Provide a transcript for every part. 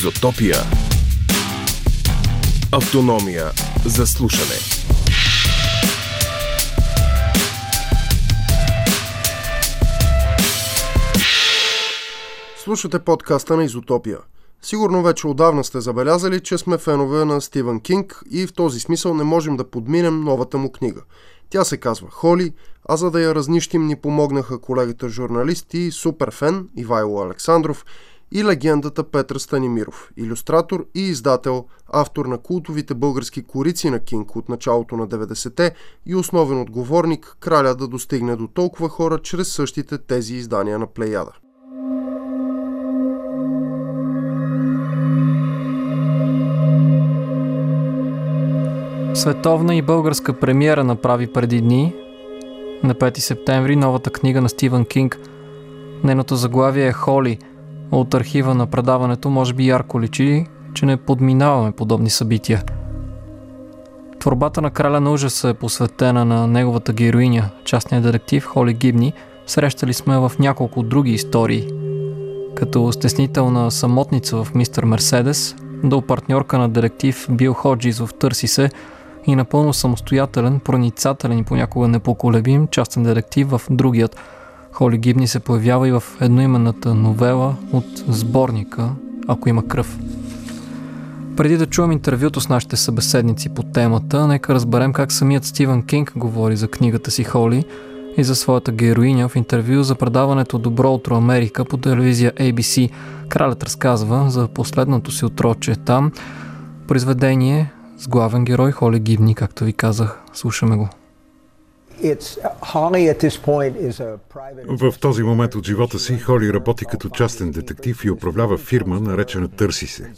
Изотопия. Автономия за слушане. Слушате подкаста на Изотопия. Сигурно вече отдавна сте забелязали, че сме фенове на Стивън Кинг и в този смисъл не можем да подминем новата му книга. Тя се казва Холи, а за да я разнищим ни помогнаха колегата журналист и суперфен Ивайло Александров и легендата Петър Станимиров, иллюстратор и издател, автор на култовите български корици на Кинг от началото на 90-те и основен отговорник краля да достигне до толкова хора чрез същите тези издания на Плеяда. Световна и българска премиера направи преди дни, на 5 септември, новата книга на Стивън Кинг. Нейното заглавие е Холи. От архива на предаването може би ярко личи, че не подминаваме подобни събития. Творбата на краля на ужаса е посветена на неговата героиня, частния детектив Холи Гибни. Срещали сме в няколко други истории. Като стеснителна самотница в Мистер Мерседес, до партньорка на детектив Бил Ходжис в Търси се – и напълно самостоятелен, проницателен и понякога непоколебим частен детектив в другият. Холи Гибни се появява и в едноименната новела от сборника «Ако има кръв». Преди да чуем интервюто с нашите събеседници по темата, нека разберем как самият Стивън Кинг говори за книгата си Холи и за своята героиня в интервю за предаването Добро утро Америка по телевизия ABC. Кралят разказва за последното си отроче там, произведение, с главен герой Холи Гибни, както ви казах. Слушаме го. В този момент от живота си Холи работи като частен детектив и управлява фирма, наречена Търси се.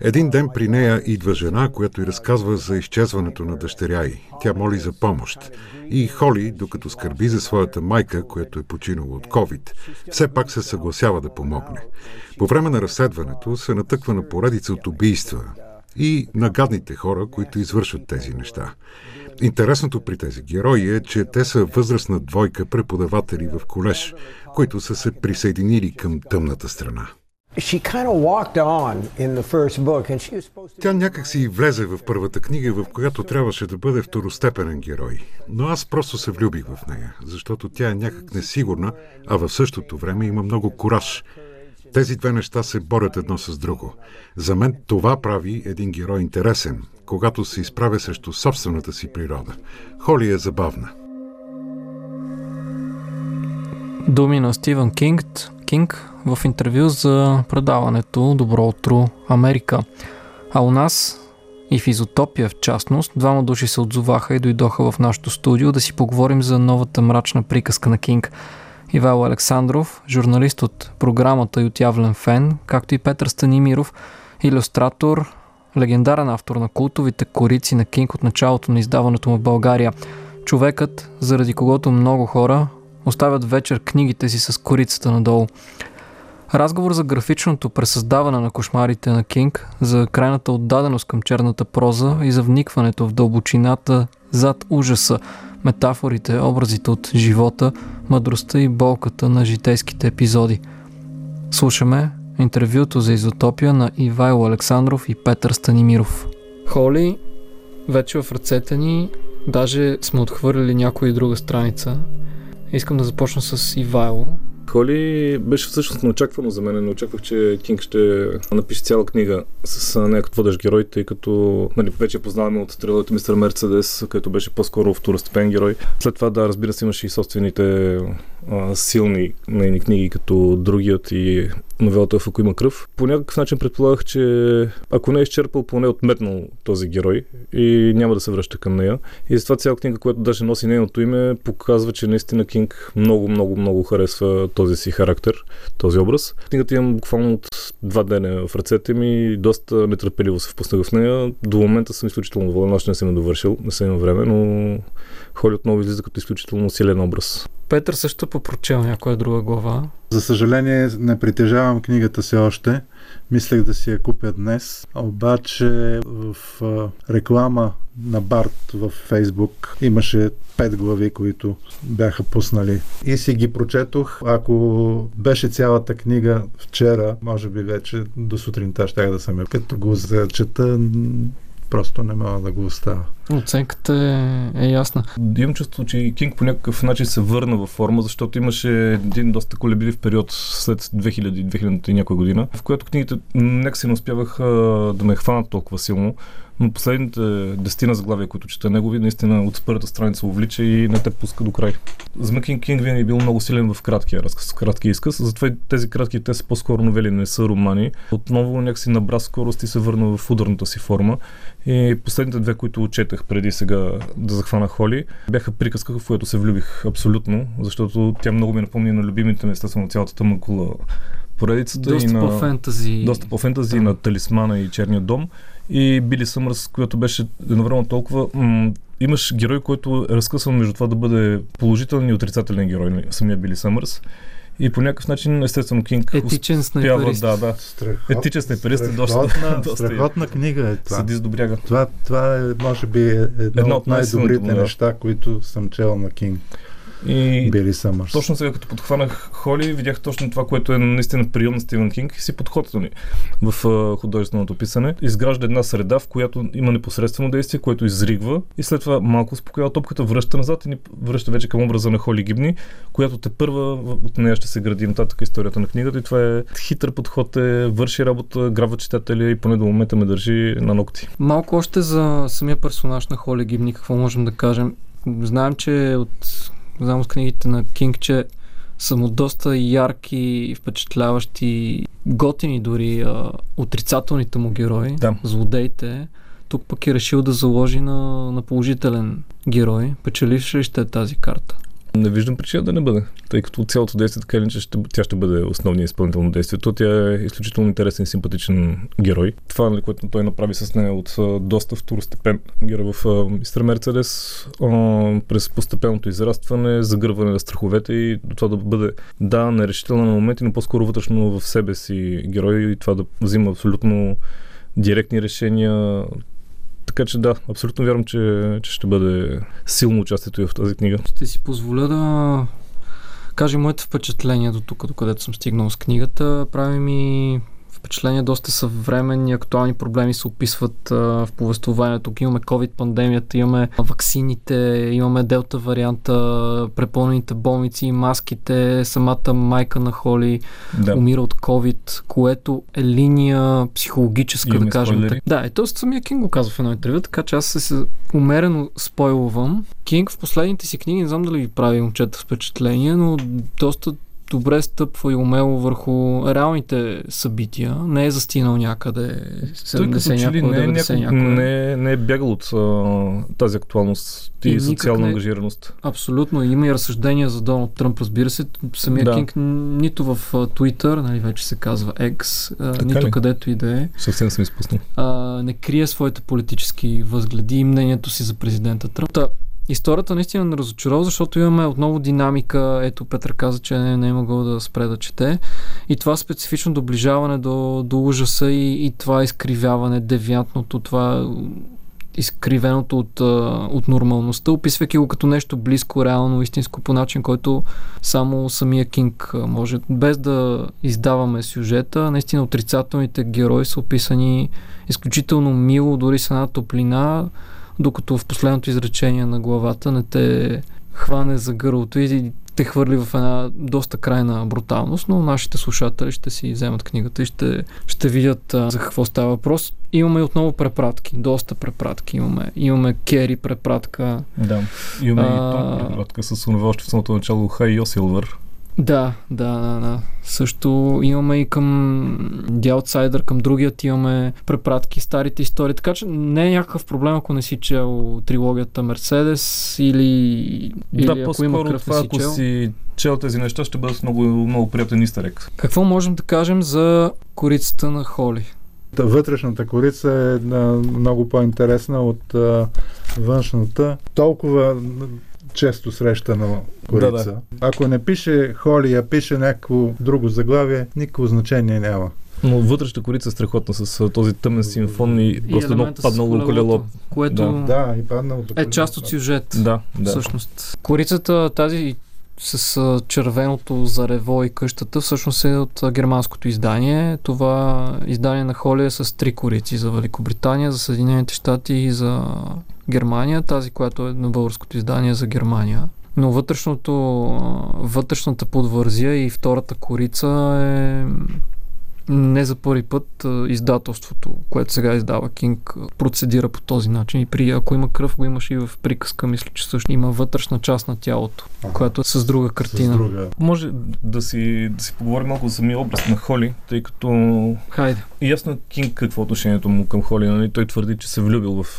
Един ден при нея идва жена, която й разказва за изчезването на дъщеря й. Тя моли за помощ. И Холи, докато скърби за своята майка, която е починала от COVID, все пак се съгласява да помогне. По време на разследването се натъква на поредица от убийства, и на гадните хора, които извършват тези неща. Интересното при тези герои е, че те са възрастна двойка преподаватели в колеж, които са се присъединили към тъмната страна. Тя някак си влезе в първата книга, в която трябваше да бъде второстепенен герой. Но аз просто се влюбих в нея, защото тя е някак несигурна, а в същото време има много кураж тези две неща се борят едно с друго. За мен това прави един герой интересен, когато се изправя срещу собствената си природа. Холи е забавна. Думи на Стивън Кинг, Кинг в интервю за предаването Добро утро Америка. А у нас и в Изотопия в частност, двама души се отзоваха и дойдоха в нашото студио да си поговорим за новата мрачна приказка на Кинг – Ивайло Александров, журналист от програмата и отявлен фен, както и Петър Станимиров, иллюстратор, легендарен автор на култовите корици на Кинг от началото на издаването му в България. Човекът, заради когото много хора оставят вечер книгите си с корицата надолу. Разговор за графичното пресъздаване на кошмарите на Кинг, за крайната отдаденост към черната проза и за вникването в дълбочината зад ужаса, метафорите, образите от живота, мъдростта и болката на житейските епизоди. Слушаме интервюто за изотопия на Ивайло Александров и Петър Станимиров. Холи, вече в ръцете ни, даже сме отхвърлили някоя и друга страница. Искам да започна с Ивайло. Холи беше всъщност неочаквано за мен. Не очаквах, че Кинг ще напише цяла книга с нея като водещ герой, тъй като нали, вече познаваме от трилогията Мистер Мерцедес, който беше по-скоро второстепен герой. След това, да, разбира се, имаше и собствените силни нейни книги, като другият и новелата в Ако има кръв. По някакъв начин предполагах, че ако не е изчерпал, поне е отметнал този герой и няма да се връща към нея. И затова цяла книга, която даже носи нейното име, показва, че наистина Кинг много, много, много харесва този си характер, този образ. Книгата имам буквално от два дена в ръцете ми и доста нетърпеливо се впуснах в нея. До момента съм изключително доволен, още не съм я довършил, не съм имал време, но Холи отново излиза като изключително силен образ. Петър също попрочел някоя друга глава. За съжаление не притежавам книгата си още. Мислех да си я купя днес, обаче в реклама на Барт в Фейсбук. Имаше пет глави, които бяха пуснали. И си ги прочетох. Ако беше цялата книга вчера, може би вече до сутринта ще да съм. Като го зачета, просто не мога да го оставя. Оценката е, е ясна. Имам чувство, че Кинг по някакъв начин се върна във форма, защото имаше един доста колебив период след 2000-2000 и някоя година, в която книгите нека се не успяваха да ме хванат толкова силно. Но последните дестина заглавия, които чета негови, наистина от първата страница увлича и не те пуска до край. Змъкин Кинг винаги е бил много силен в краткия разказ, краткия изказ, затова и тези кратки те са по-скоро новели, не са романи. Отново някакси набра скорост и се върна в ударната си форма. И последните две, които четах преди сега да захвана Холи, бяха приказка, в която се влюбих абсолютно, защото тя много ми напомни на любимите ми, естествено, цялата тъмна кула поредицата. Доста и на, по-фентази. Доста по-фентази да. на Талисмана и Черния дом и Били Съмърс, която беше едновременно толкова... М- имаш герой, който е разкъсан между това да бъде положителен и отрицателен герой, нали, самия Били Съмърс. И по някакъв начин, естествено, Кинг Етичен снайперист. Да, да. Страхот, Етичен снайперист е доста, страхотна, доста страхотна книга е това. Седи с добряга. Това, това е, може би, едно, едно от най-добрите неща, които съм чел на Кинг. И Били Съмърс. Точно сега, като подхванах Холи, видях точно това, което е наистина прием на Стивен Кинг и си подходът ни в художественото писане. Изгражда една среда, в която има непосредствено действие, което изригва и след това малко успокоява топката, връща назад и ни връща вече към образа на Холи Гибни, която те първа от нея ще се гради нататък историята на книгата и това е хитър подход, е, върши работа, грабва читателя и поне до момента ме държи на ногти. Малко още за самия персонаж на Холи Гибни, какво можем да кажем? Знаем, че от знам с книгите на Кинг, че са му доста ярки, впечатляващи, готини дори а, отрицателните му герои, да. злодеите. Тук пък е решил да заложи на, на положителен герой. Печеливш ли ще е тази карта? Не виждам причина да не бъде, тъй като цялото действие така или ще, тя ще бъде основният изпълнител на действието. Тя е изключително интересен и симпатичен герой. Това, нали, което той направи с нея от доста второстепен герой в Мистер Мерцедес, през постепенното израстване, загърване на страховете и това да бъде, да, нерешителна на моменти, но по-скоро вътрешно в себе си герой и това да взима абсолютно директни решения, така че да, абсолютно вярвам, че, че ще бъде силно участието и в тази книга. Ще си позволя да кажа моите впечатления до тук, до където съм стигнал с книгата. Прави ми впечатления, доста съвременни, актуални проблеми се описват а, в повествованието. Тук имаме COVID-пандемията, имаме ваксините, имаме делта варианта, препълнените болници, маските, самата майка на Холи да. умира от COVID, което е линия психологическа, имаме да кажем. Спойлери. Да, и то самия Кинг го казва в едно интервю, така че аз се умерено спойлвам. Кинг в последните си книги, не знам дали ви прави момчета впечатление, но доста добре стъпва и умело върху реалните събития. Не е застинал някъде 70 някой, не, 90 е някой. Не, не е бягал от а, тази актуалност и, и социална не, ангажираност. Абсолютно. Има и разсъждения за Доналд Тръмп, разбира се. Самия да. Кинг нито в Twitter, нали, вече се казва X, а, нито ли? където и да е. Съвсем съм изпуснал. А, не крие своите политически възгледи и мнението си за президента Тръмп. Та, Историята наистина не разочарова, защото имаме отново динамика. Ето Петър каза, че не, не е могъл да спре да чете. И това специфично доближаване до, до ужаса и, и това изкривяване, девиантното, това изкривеното от, от нормалността, описвайки го като нещо близко, реално, истинско по начин, който само самия Кинг може. Без да издаваме сюжета, наистина отрицателните герои са описани изключително мило, дори с една топлина, докато в последното изречение на главата не те хване за гърлото и те хвърли в една доста крайна бруталност, но нашите слушатели ще си вземат книгата и ще, ще видят а, за какво става въпрос. Имаме отново препратки, доста препратки имаме. Имаме Кери препратка. Да, имаме а, и препратка с онова още в самото начало Хай Йосилвър. Да, да, да, да. Също имаме и към The Outsider, към другият имаме препратки, старите истории, така че не е някакъв проблем, ако не си чел трилогията Мерседес или, да, или ако има кръв това, ако си чел тези неща, ще бъдат много, много приятен истерек. Какво можем да кажем за корицата на Холи? Вътрешната корица е много по-интересна от а, външната. Толкова често срещана корица. Да, да. Ако не пише Холи, а пише някакво друго заглавие, никакво значение няма. Но вътрешната корица е страхотна с този тъмен симфон и, и просто едно паднало колело. Което да, да и падналото е част от сюжет. Да, да. Всъщност. Корицата, тази с червеното зарево и къщата всъщност е от германското издание. Това издание на Холи е с три корици за Великобритания, за Съединените щати и за Германия. Тази, която е на българското издание за Германия. Но вътрешното, вътрешната подвързия и втората корица е не за първи път издателството, което сега издава Кинг, процедира по този начин. И при, ако има кръв, го имаш и в приказка. Мисля, че също има вътрешна част на тялото, ага. която е с друга картина. С друга. Може да си, да си поговорим малко за самия образ на Холи, тъй като... Хайде. Ясно е Кинг какво е отношението му към Холи. Нали? Той твърди, че се влюбил в,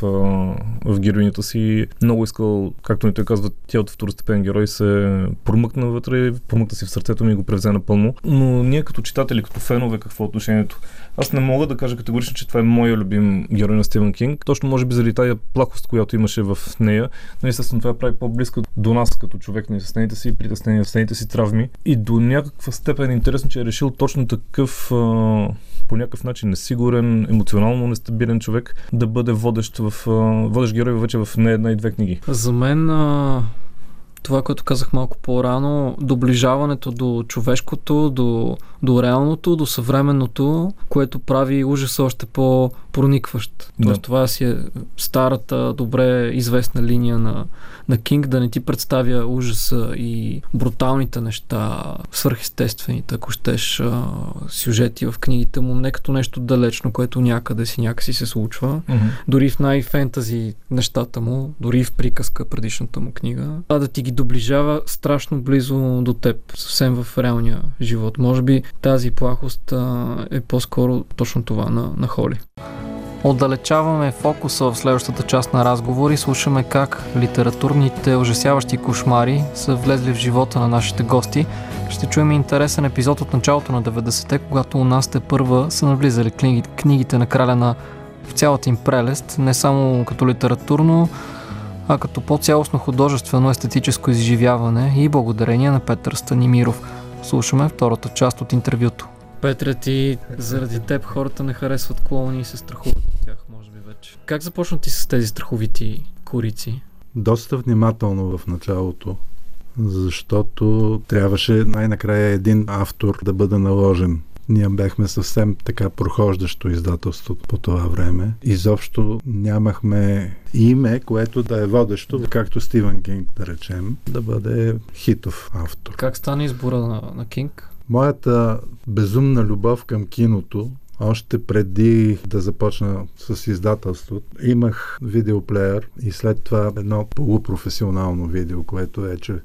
в героинята си. Много искал, както ни той казва, тя от второстепен герой се промъкна вътре, промъкна си в сърцето ми и го превзе напълно. Но ние като читатели, като фенове, какво какво е отношението. Аз не мога да кажа категорично, че това е моя любим герой на Стивен Кинг. Точно може би заради тази плахост, която имаше в нея. Но естествено това прави по-близко до нас като човек на стените си, притеснения, стените си травми. И до някаква степен е интересно, че е решил точно такъв по някакъв начин несигурен, емоционално нестабилен човек да бъде водещ, в, водещ герой вече в не една и две книги. За мен това, което казах малко по-рано, доближаването до човешкото, до, до реалното, до съвременното, което прави ужаса още по-проникващ. Да. Тоест, това си е старата, добре известна линия на, на Кинг, да не ти представя ужаса и бруталните неща, свърхестествените, ако щеш, а, сюжети в книгите му, не като нещо далечно, което някъде си някакси се случва. Mm-hmm. Дори в най-фентази нещата му, дори в приказка, предишната му книга, а да ти ги доближава страшно близо до теб, съвсем в реалния живот. Може би тази плахост а, е по-скоро точно това на, на Холи. Отдалечаваме фокуса в следващата част на разговор и слушаме как литературните ужасяващи кошмари са влезли в живота на нашите гости. Ще чуем интересен епизод от началото на 90-те, когато у нас те първа са навлизали книги, книгите на краля на в цялата им прелест, не само като литературно, а като по-цялостно художествено естетическо изживяване и благодарение на Петър Станимиров. Слушаме втората част от интервюто. Петре, ти заради теб хората не харесват клоуни и се страхуват от тях, може би вече. Как започна ти с тези страховити корици? Доста внимателно в началото, защото трябваше най-накрая един автор да бъде наложен ние бяхме съвсем така прохождащо издателство по това време. Изобщо нямахме име, което да е водещо, както Стивен Кинг, да речем, да бъде хитов автор. Как стана избора на, на Кинг? Моята безумна любов към киното още преди да започна с издателство, имах видеоплеер и след това едно полупрофесионално видео, което е, че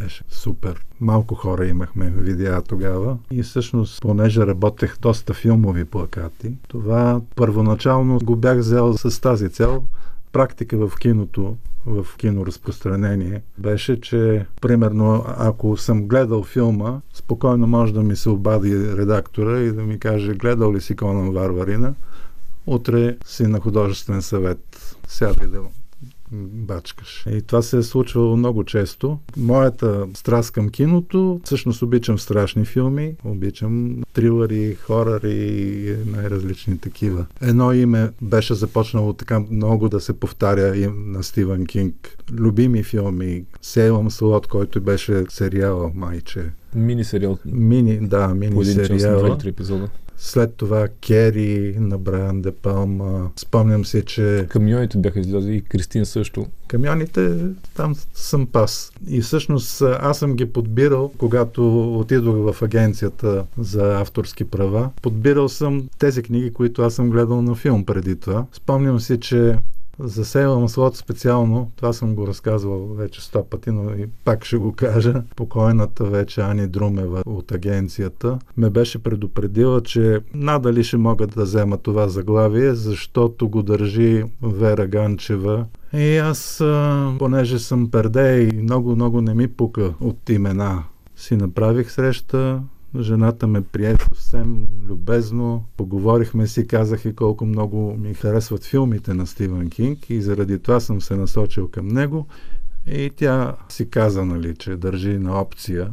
беше супер. Малко хора имахме видеа тогава и всъщност, понеже работех доста филмови плакати, това първоначално го бях взел с тази цел. Практика в киното в киноразпространение беше, че примерно ако съм гледал филма, спокойно може да ми се обади редактора и да ми каже гледал ли си Конан Варварина, утре си на художествен съвет. Сядай да бачкаш. И това се е случвало много често. Моята страст към киното, всъщност обичам страшни филми, обичам трилъри, хорари и най-различни такива. Едно име беше започнало така много да се повтаря и на Стивен Кинг. Любими филми, Сейлъм Слот, който беше сериал майче. Мини сериал. Мини, да, мини сериал. епизода. След това Кери на Брайан Де Палма. Спомням си, че... Камионите бяха излязли и Кристин също. Камионите там съм пас. И всъщност аз съм ги подбирал, когато отидох в агенцията за авторски права. Подбирал съм тези книги, които аз съм гледал на филм преди това. Спомням си, че за Сейла Маслот специално, това съм го разказвал вече сто пъти, но и пак ще го кажа. Покойната вече Ани Друмева от агенцията ме беше предупредила, че надали ще могат да взема това заглавие, защото го държи Вера Ганчева. И аз, понеже съм перде и много-много не ми пука от имена, си направих среща, Жената ме прие съвсем любезно. Поговорихме си, казах и колко много ми харесват филмите на Стивен Кинг и заради това съм се насочил към него. И тя си каза, нали, че държи на опция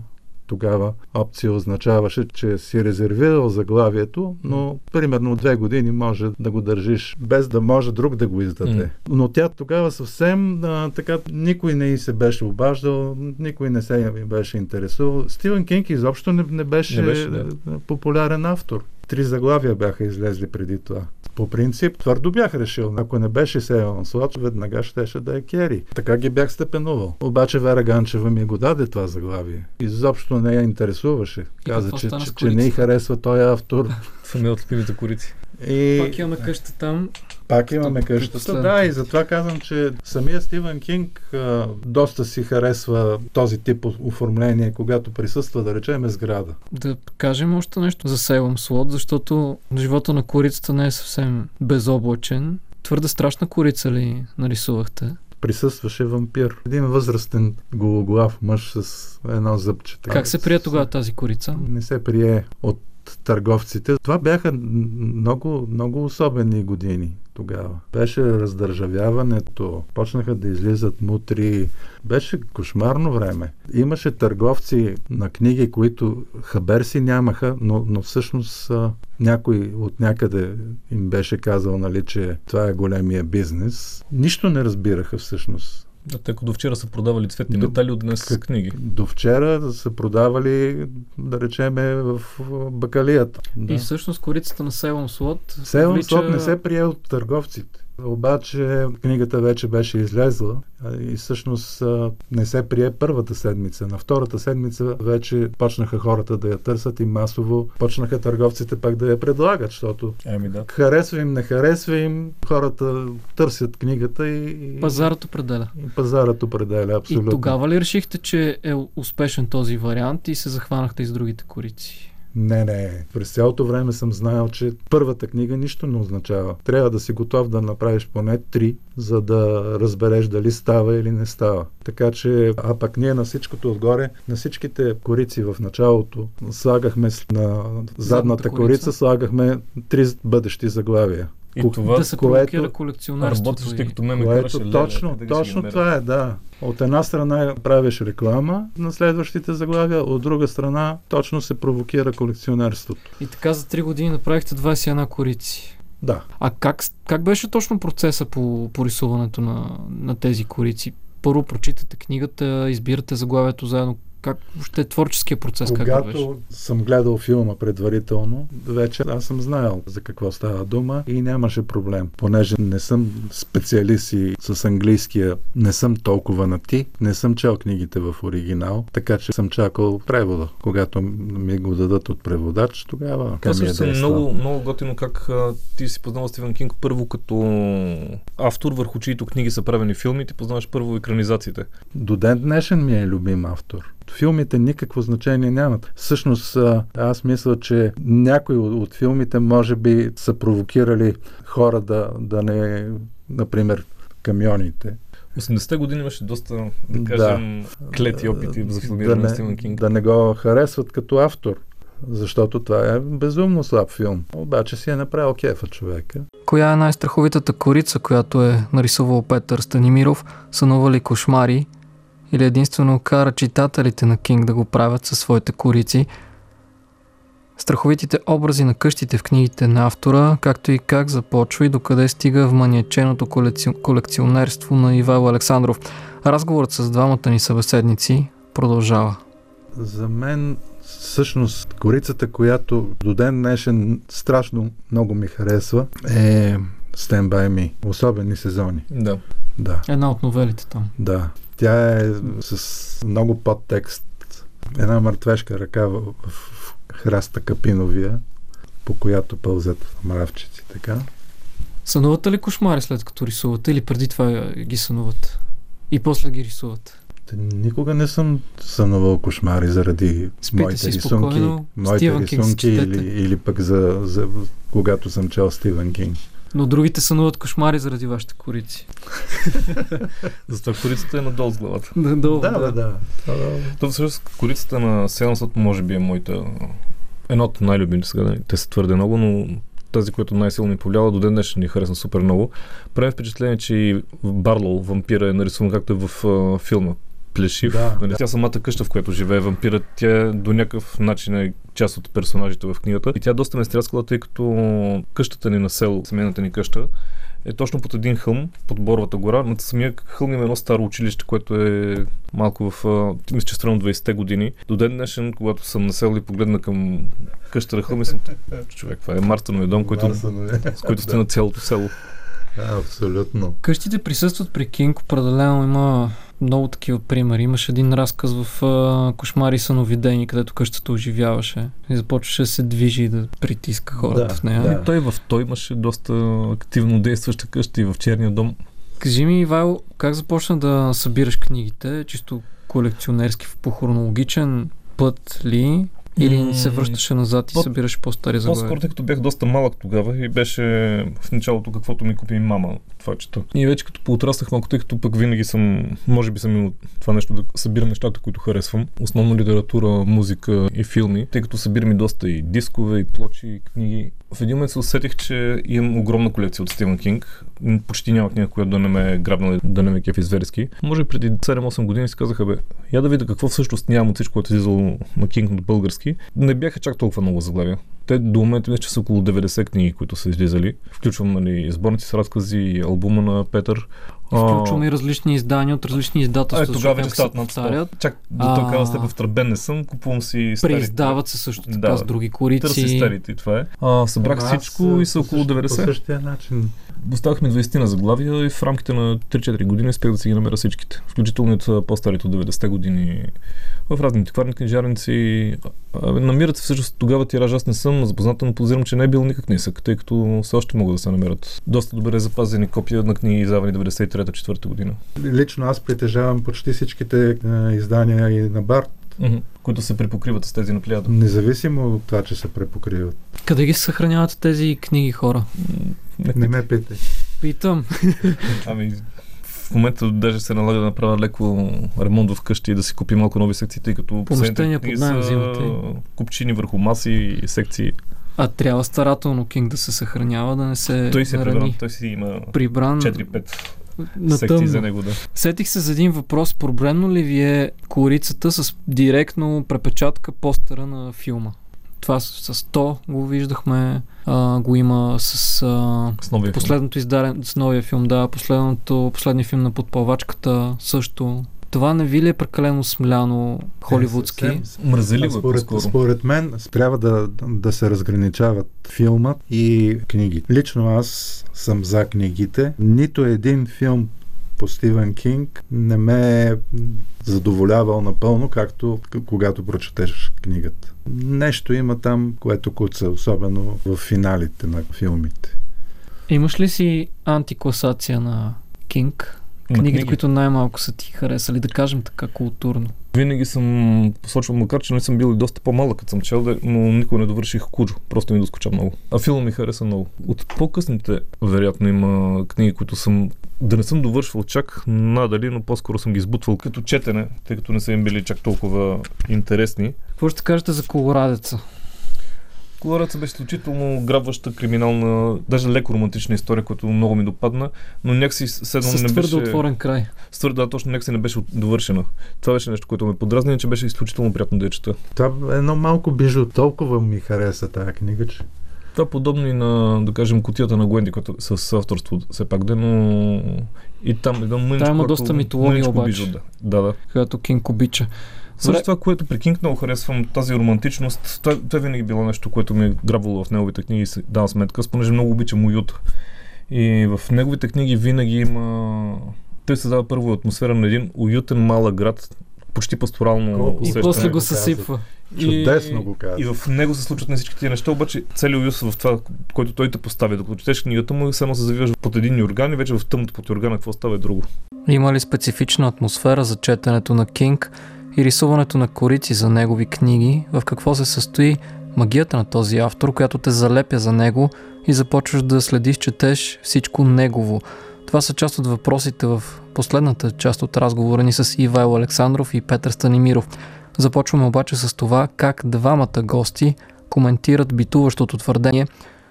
тогава опция означаваше, че си резервирал заглавието, но примерно две години може да го държиш без да може друг да го издаде. Но тя тогава съвсем а, така никой не се беше обаждал, никой не се беше интересувал. Стивен Кинг изобщо не, не беше, не беше да. популярен автор. Три заглавия бяха излезли преди това. По принцип, твърдо бях решил. Ако не беше Сейлон Слот, веднага щеше да е Кери. Така ги бях степенувал. Обаче Вера Ганчева ми го даде това заглавие. Изобщо не я интересуваше. Каза, че, че, че не й харесва този автор. Това ми е от любимите корици. И... Пак имаме къща там. Пак имаме къщата, да, и затова казвам, че самия Стивен Кинг а, доста си харесва този тип оформление, когато присъства, да речем, сграда. Да кажем още нещо за Сейлъм Слот, защото живота на корицата не е съвсем безоблачен. Твърде страшна корица ли нарисувахте? присъстваше вампир. Един възрастен гологлав мъж с едно зъбче. Как се прие тогава тази корица? Не се прие от търговците. Това бяха много, много особени години тогава. Беше раздържавяването, почнаха да излизат мутри. Беше кошмарно време. Имаше търговци на книги, които хабер си нямаха, но, но всъщност някой от някъде им беше казал, нали, че това е големия бизнес. Нищо не разбираха всъщност. Да, тъй като до вчера са продавали цветни до, метали, от днес как, книги. До вчера са продавали, да речеме, в бакалията. Да. И всъщност корицата на Сейлон Слот... Сейлон Слот не се прие от търговците. Обаче книгата вече беше излезла и всъщност не се прие първата седмица. На втората седмица вече почнаха хората да я търсят и масово почнаха търговците пак да я предлагат, защото ами да. харесва им, не харесва им, хората търсят книгата и... Пазарът определя. И пазарът определя, абсолютно. И тогава ли решихте, че е успешен този вариант и се захванахте и с другите корици? Не, не. През цялото време съм знаел, че първата книга нищо не означава. Трябва да си готов да направиш поне три, за да разбереш дали става или не става. Така че, а пък ние на всичкото отгоре, на всичките корици в началото, слагахме на задната корица, корица слагахме три бъдещи заглавия. И Ко, това, да се което, колекционерството. Работещи като мен което, караше точно, леле, точно това е, да. От една страна правиш реклама на следващите заглавия, от друга страна точно се провокира колекционерството. И така за 3 години направихте 21 корици. Да. А как, как беше точно процеса по, по рисуването на, на тези корици? Първо прочитате книгата, избирате заглавието заедно как въобще е творческия процес? Когато как беше? съм гледал филма предварително, вече аз съм знаел за какво става дума и нямаше проблем. Понеже не съм специалист и с английския не съм толкова на ти, не съм чел книгите в оригинал, така че съм чакал превода. Когато ми го дадат от преводач, тогава Това също е много, много готино как а, ти си познал Стивен Кинг първо като автор, върху чието книги са правени филми, ти познаваш първо екранизациите. До ден днешен ми е любим автор филмите никакво значение нямат. Всъщност, аз мисля, че някои от филмите може би са провокирали хора да, да не, например, камионите. 80-те години имаше доста, да кажем, да. клети опити за филмиране да на Стивен Кинг. Да не го харесват като автор защото това е безумно слаб филм. Обаче си е направил кефа човека. Коя е най-страховитата корица, която е нарисувал Петър Станимиров? Сънували кошмари или единствено кара читателите на Кинг да го правят със своите корици. Страховитите образи на къщите в книгите на автора, както и как започва и докъде стига в маниаченото колекционерство на Ивайло Александров. Разговорът с двамата ни събеседници продължава. За мен всъщност корицата, която до ден днешен страшно много ми харесва, е Stand By Me. Особени сезони. Да. Да. Една от новелите там. Да. Тя е с много подтекст. Една мъртвешка ръка в, в храста капиновия, по която пълзят мравчици. Така. Сънувате ли кошмари след като рисувате или преди това ги сънуват? И после ги рисуват? Никога не съм сънувал кошмари заради Спите моите рисунки, моите Стивен рисунки или, или пък за, за, когато съм чел Стивен Кинг. Но другите сънуват кошмари заради вашите корици. Затова корицата е надолу с главата. Надолу, да, да. да. То всъщност корицата на Сеансът може би е моята едно от най-любимите сега. Те са твърде много, но тази, която най-силно ми повлияла, до ден днешен ни харесва супер много. Прави впечатление, че и Барлоу, вампира, е нарисуван както е в а, филма. Плешив. Да, нали? да. Тя самата къща, в която живее вампирът, тя до някакъв начин е част от персонажите в книгата. И тя доста ме е стряскала, тъй като къщата ни на село, семейната ни къща, е точно под един хълм, под Борвата гора. Над самия хълм има едно старо училище, което е малко в, а, мисля, че страна 20-те години. До ден днешен, когато съм насел и погледна към къщата на хълм, и съм човек, това е Марстановия дом, който, с който сте на цялото село. Да, абсолютно. Къщите присъстват при Кинг, определено има много такива примери. Имаше един разказ в а, Кошмари съновидени, където къщата оживяваше и започваше да се движи и да притиска хората Да, в нея. да. И той в той имаше доста активно действаща къща и в черния дом. Кажи ми, Ивайло, как започна да събираш книгите? Чисто колекционерски, по хронологичен път ли? Или се връщаше назад и по- събираш по-стари По-скоро, заглавия? тъй като бях доста малък тогава и беше в началото каквото ми купи мама, това чета. И вече като поотраснах малко, тъй като пък винаги съм, може би съм имал това нещо да събирам нещата, които харесвам. Основно литература, музика и филми, тъй като събирам и доста и дискове, и плочи, и книги. В един момент се усетих, че имам огромна колекция от Стивен Кинг. Почти няма книга, която да не ме е грабнала, и да не ме кефи зверски. Може преди 7-8 години си казаха, бе, я да видя какво всъщност нямам от всичко, което е излизало на Кинг на български. Не бяха чак толкова много заглавия. Те до момента мисля, че са около 90 книги, които са излизали. Включвам нали, сборници с разкази, албума на Петър. Включваме и различни издания от различни издателства. е, тогава вече стават се над 100. повтарят. Чак до такава степен втръбен не съм, купувам си старите. Преиздават се също така Да. с други Търси корици. старите и това е. А, събрах Аз, всичко и са около същ- 90. По същия начин. Оставахме 20 на заглавия и в рамките на 3-4 години успях да си ги намеря всичките. Включително от по-старите от 90-те години в разни антикварни книжарници. Намират се всъщност тогава тираж. Аз не съм запознат, но подозирам, че не е бил никак нисък, тъй като все още могат да се намерят доста добре запазени копия на книги, издавани 93-4 година, Лично аз притежавам почти всичките е, издания и на Барт, Мгм. които се припокриват с тези на Плеяда. независимо от това, че се препокриват. Къде ги съхраняват тези книги хора? Не, Не ме питай. Питам. Ами, в момента даже се налага да направя леко ремонт в къщи и да си купи малко нови секции, тъй като Помещения последните книги са взимате. купчини върху маси и секции. А трябва старателно Кинг да се съхранява, да не се Той си е прибран, той си има Прибран 4-5 на секции за тъмно. него, да. Сетих се за един въпрос. Проблемно ли ви е корицата с директно препечатка постера на филма? Това с, с то го виждахме, а, го има с а, С новия филм. последното издаден с новия филм, да, последното, последния филм на подпалвачката също. Това не ви ли е прекалено смляно, холивудски? Е. Мързеливо е според, по-скоро. според мен трябва да, да се разграничават филмът и книгите. Лично аз съм за книгите. Нито един филм по Стивен Кинг не ме е задоволявал напълно, както когато прочетеш книгата. Нещо има там, което куца, особено в финалите на филмите. Имаш ли си антикласация на Кинг? Книгите, книги. които най-малко са ти харесали, да кажем така културно. Винаги съм посочвал, макар че не съм бил и доста по-малък, като съм чел, но никога не довърших Куджо. Просто ми доскоча много. А филма ми хареса много. От по-късните, вероятно, има книги, които съм да не съм довършвал чак надали, но по-скоро съм ги избутвал като четене, тъй като не са им били чак толкова интересни. Какво ще кажете за колорадеца? Колореца беше изключително грабваща, криминална, даже леко романтична история, която много ми допадна, но някакси седно С не твърдо беше... отворен край. С твърдо, да, точно някакси не беше довършена. Това беше нещо, което ме подразни, че беше изключително приятно да я чета. Това е едно малко бижу. Толкова ми хареса тази книга, че Това е подобно и на, да кажем, котията на Гуенди, което е с авторство все пак да, но и там едно мъничко, Там има доста митология обаче. бижу, да. да, да. която Кинг обича. Също това, което при Кинг много харесвам, тази романтичност, това, това винаги е било нещо, което ми е грабвало в неговите книги и си давам сметка, понеже много обичам уют. И в неговите книги винаги има... Той създава първо атмосфера на един уютен малък град, почти пасторално И после го съсипва. чудесно го каза. И в него се случват на всички тия неща, обаче целият уюз в това, който той те поставя. Докато четеш книгата му, само се завиваш под един юрган и вече в тъмното под юргана какво става е друго. Има ли специфична атмосфера за четенето на Кинг и рисуването на корици за негови книги? В какво се състои магията на този автор, която те залепя за него и започваш да следиш, четеш всичко негово? Това са част от въпросите в последната част от разговора ни с Ивайло Александров и Петър Станимиров. Започваме обаче с това как двамата гости коментират битуващото твърдение,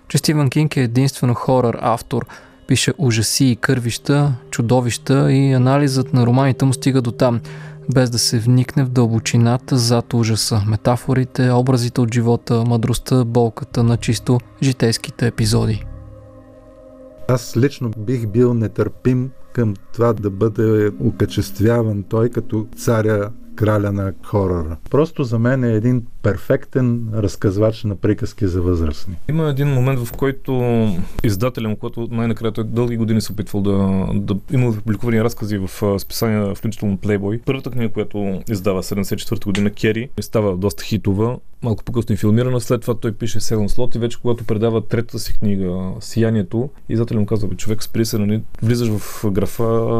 че Стивен Кинг е единствено хорър автор – пише ужаси и кървища, чудовища и анализът на романите му стига до там. Без да се вникне в дълбочината зад ужаса, метафорите, образите от живота, мъдростта, болката на чисто житейските епизоди. Аз лично бих бил нетърпим към това да бъде окачествяван той като царя краля на хорора. Просто за мен е един перфектен разказвач на приказки за възрастни. Има един момент, в който издателя му, който най-накрая той дълги години се опитвал да, да има публикувани разкази в списания, включително Playboy. Първата книга, която издава 74-та година, Кери, става доста хитова, малко по-късно и филмирана. След това той пише Селен Слот и вече когато предава третата си книга, Сиянието, издателя му казва, бе, човек спри се, нали, влизаш в графа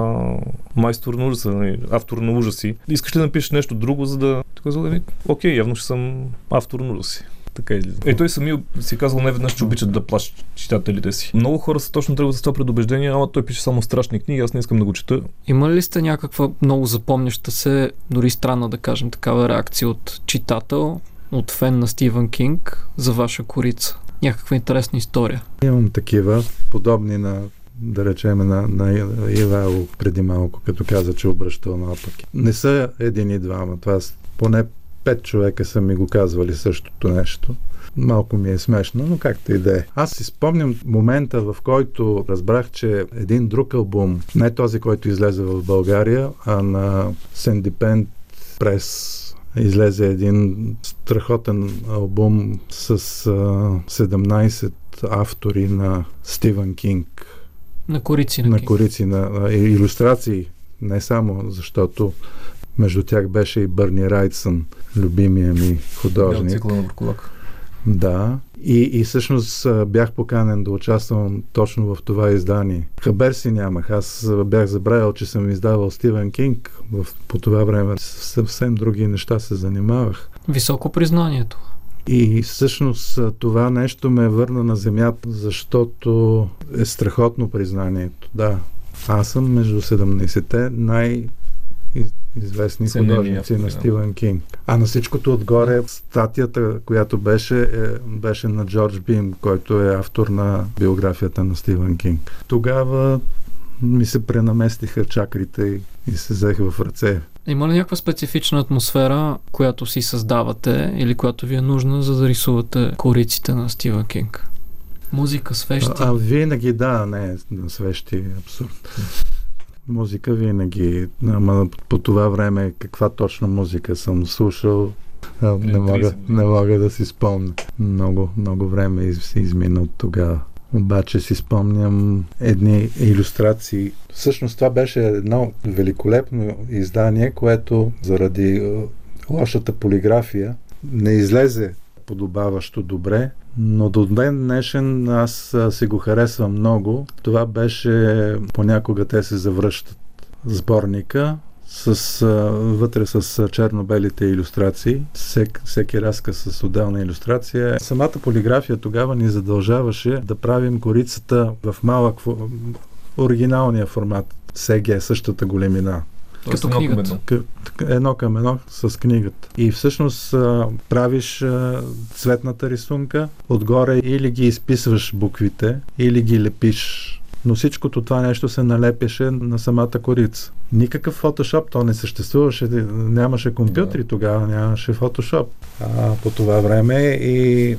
майстор на ужаса, нали, автор на ужаси. Искаш ли да напишеш нещо друго, за да... Той казва, нали, окей, явно ще съм автор на си. Така излиза. Е, той самия си казал не веднъж, че обичат да плащат читателите си. Много хора са точно тръгват с това предубеждение, ама той пише само страшни книги, аз не искам да го чета. Има ли сте някаква много запомняща се, дори странна да кажем такава реакция от читател, от фен на Стивън Кинг за ваша корица? Някаква интересна история. Имам такива, подобни на да речем на, на Ивайло преди малко, като каза, че обръщал наопаки. Не са един и двама, това поне пет човека са ми го казвали същото нещо. Малко ми е смешно, но както и да е. Аз си спомням момента, в който разбрах, че един друг албум, не този, който излезе в България, а на Сендипент прес излезе един страхотен албум с а, 17 автори на Стивън Кинг. На корици на, на корици, на, на иллюстрации, не само защото между тях беше и Бърни Райтсън, любимия ми художник. Цикла на Буркулак. Да. И, и всъщност бях поканен да участвам точно в това издание. Хабер си нямах. Аз бях забравил, че съм издавал Стивен Кинг. В, по това време съвсем други неща се занимавах. Високо признанието. И всъщност това нещо ме върна на земята, защото е страхотно признанието. Да, аз съм между 70-те най- известни Ценени художници на Стивен Кинг. А на всичкото отгоре статията, която беше, е, беше на Джордж Бим, който е автор на биографията на Стивен Кинг. Тогава ми се пренаместиха чакрите и, и се взех в ръце. Има ли някаква специфична атмосфера, която си създавате или която ви е нужна, за да рисувате кориците на Стивен Кинг? Музика, свещи? А, а винаги да, не, на свещи, абсурд музика винаги. Ама по това време каква точно музика съм слушал, не мога, не мога да си спомня. Много, много време из, измина от тогава. Обаче си спомням едни иллюстрации. Всъщност това беше едно великолепно издание, което заради лошата полиграфия не излезе подобаващо добре, но до ден днешен аз си го харесвам много. Това беше понякога те се завръщат сборника с, вътре с черно-белите иллюстрации, всек, всеки разказ с отделна иллюстрация. Самата полиграфия тогава ни задължаваше да правим корицата в малък оригиналния формат. СГ, същата големина. Като едно книгата. Към едно. едно към едно с книгата. И всъщност а, правиш а, цветната рисунка, отгоре или ги изписваш буквите, или ги лепиш но всичкото това нещо се налепяше на самата корица. Никакъв фотошоп, то не съществуваше, нямаше компютри да. тогава, нямаше фотошоп а, по това време и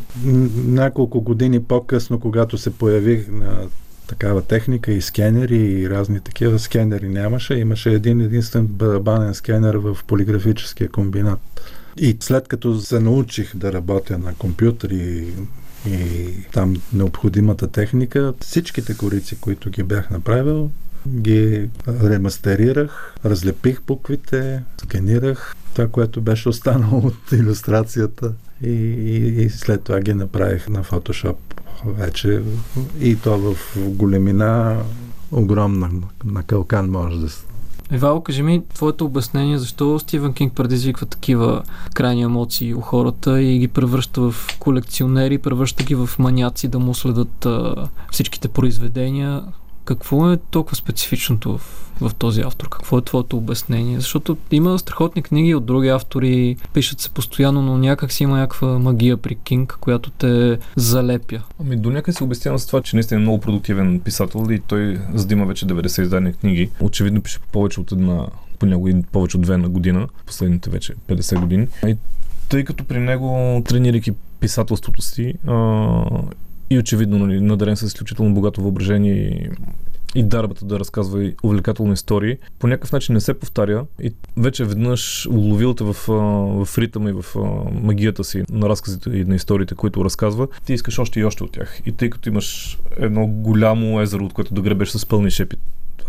няколко години по-късно, когато се появих на такава техника и скенери и разни такива скенери нямаше. Имаше един единствен барабанен скенер в полиграфическия комбинат. И след като се научих да работя на компютри и там необходимата техника, всичките корици, които ги бях направил, ги ремастерирах, разлепих буквите, сканирах това, което беше останало от иллюстрацията и, и, и след това ги направих на Photoshop вече и то в големина огромна, на калкан може да се Евало, кажи ми твоето обяснение, защо Стивен Кинг предизвиква такива крайни емоции у хората и ги превръща в колекционери, превръща ги в маняци да му следат а, всичките произведения. Какво е толкова специфичното в в този автор? Какво е твоето обяснение? Защото има страхотни книги от други автори, пишат се постоянно, но някак си има някаква магия при Кинг, която те залепя. Ами до някъде се обяснявам с това, че наистина е много продуктивен писател и той, за да има вече 90 издания книги, очевидно пише повече от една понякога повече от две на година, последните вече 50 години. И тъй като при него, тренирайки писателството си а, и очевидно нали, надарен с изключително богато въображение и и дарбата да разказва и увлекателни истории, по някакъв начин не се повтаря и вече веднъж уловил те в, в ритъма и в магията си на разказите и на историите, които разказва, ти искаш още и още от тях. И тъй като имаш едно голямо езеро, от което да гребеш с пълни шепи,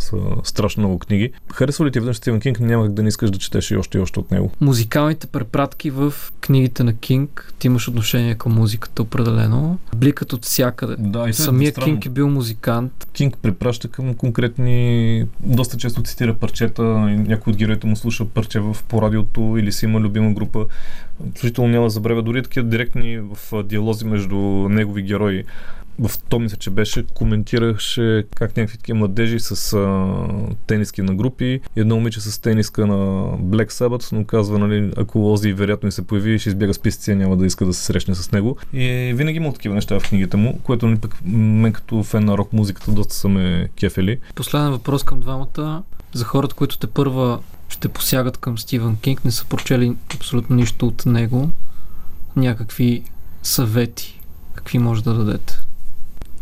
са страшно много книги. Харесва ли ти веднъж Стивен Кинг? Няма как да не искаш да четеш и още и още от него. Музикалните препратки в книгите на Кинг, ти имаш отношение към музиката определено. Бликът от всякъде. Да, и Самия е Кинг е бил музикант. Кинг препраща към конкретни, доста често цитира парчета, някой от героите му слуша парче в по радиото или си има любима група. Включително няма забравя дори такива директни в диалози между негови герои в то мисля, че беше, коментираше как някакви такива младежи с а, тениски на групи, едно момиче с тениска на Black Sabbath, но казва, нали, ако Ози вероятно и се появи, ще избяга списъци, няма да иска да се срещне с него. И винаги има такива неща в книгите му, което нали, пък мен като фен на рок музиката доста са ме кефели. Последен въпрос към двамата. За хората, които те първа ще посягат към Стивън Кинг, не са прочели абсолютно нищо от него. Някакви съвети. Какви може да дадете?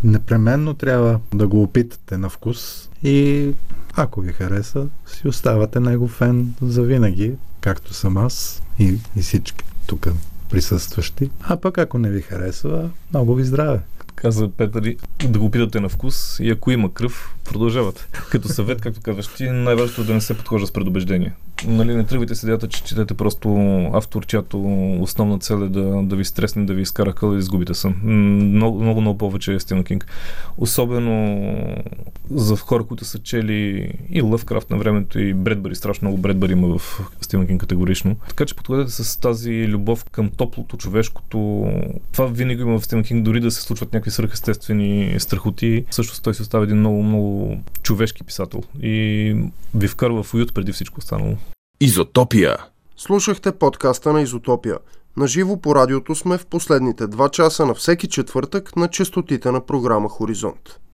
Непременно трябва да го опитате на вкус и ако ви хареса, си оставате него фен за винаги, както съм аз и, и всички тук присъстващи. А пък ако не ви харесва, много ви здраве каза Петър, да го опитате на вкус и ако има кръв, продължавате. Като съвет, както казваш ти, най-важното е да не се подхожда с предубеждение. Нали, не тръгвайте с идеята, че четете просто автор, чиято основна цел е да, да ви стресне, да ви изкара къл и да изгубите сън. Много, много, много повече е Стивен Кинг. Особено за хора, които са чели и Лъвкрафт на времето и Бредбари. Страшно много Бредбари има в Стивен Кинг категорично. Така че подходете с тази любов към топлото, човешкото. Това винаги има в Стивен Кинг, дори да се случват някакви свръхестествени страхоти. Също той се остава един много, много човешки писател и ви вкарва в уют преди всичко останало. Изотопия. Слушахте подкаста на Изотопия. Наживо по радиото сме в последните два часа на всеки четвъртък на частотите на програма Хоризонт.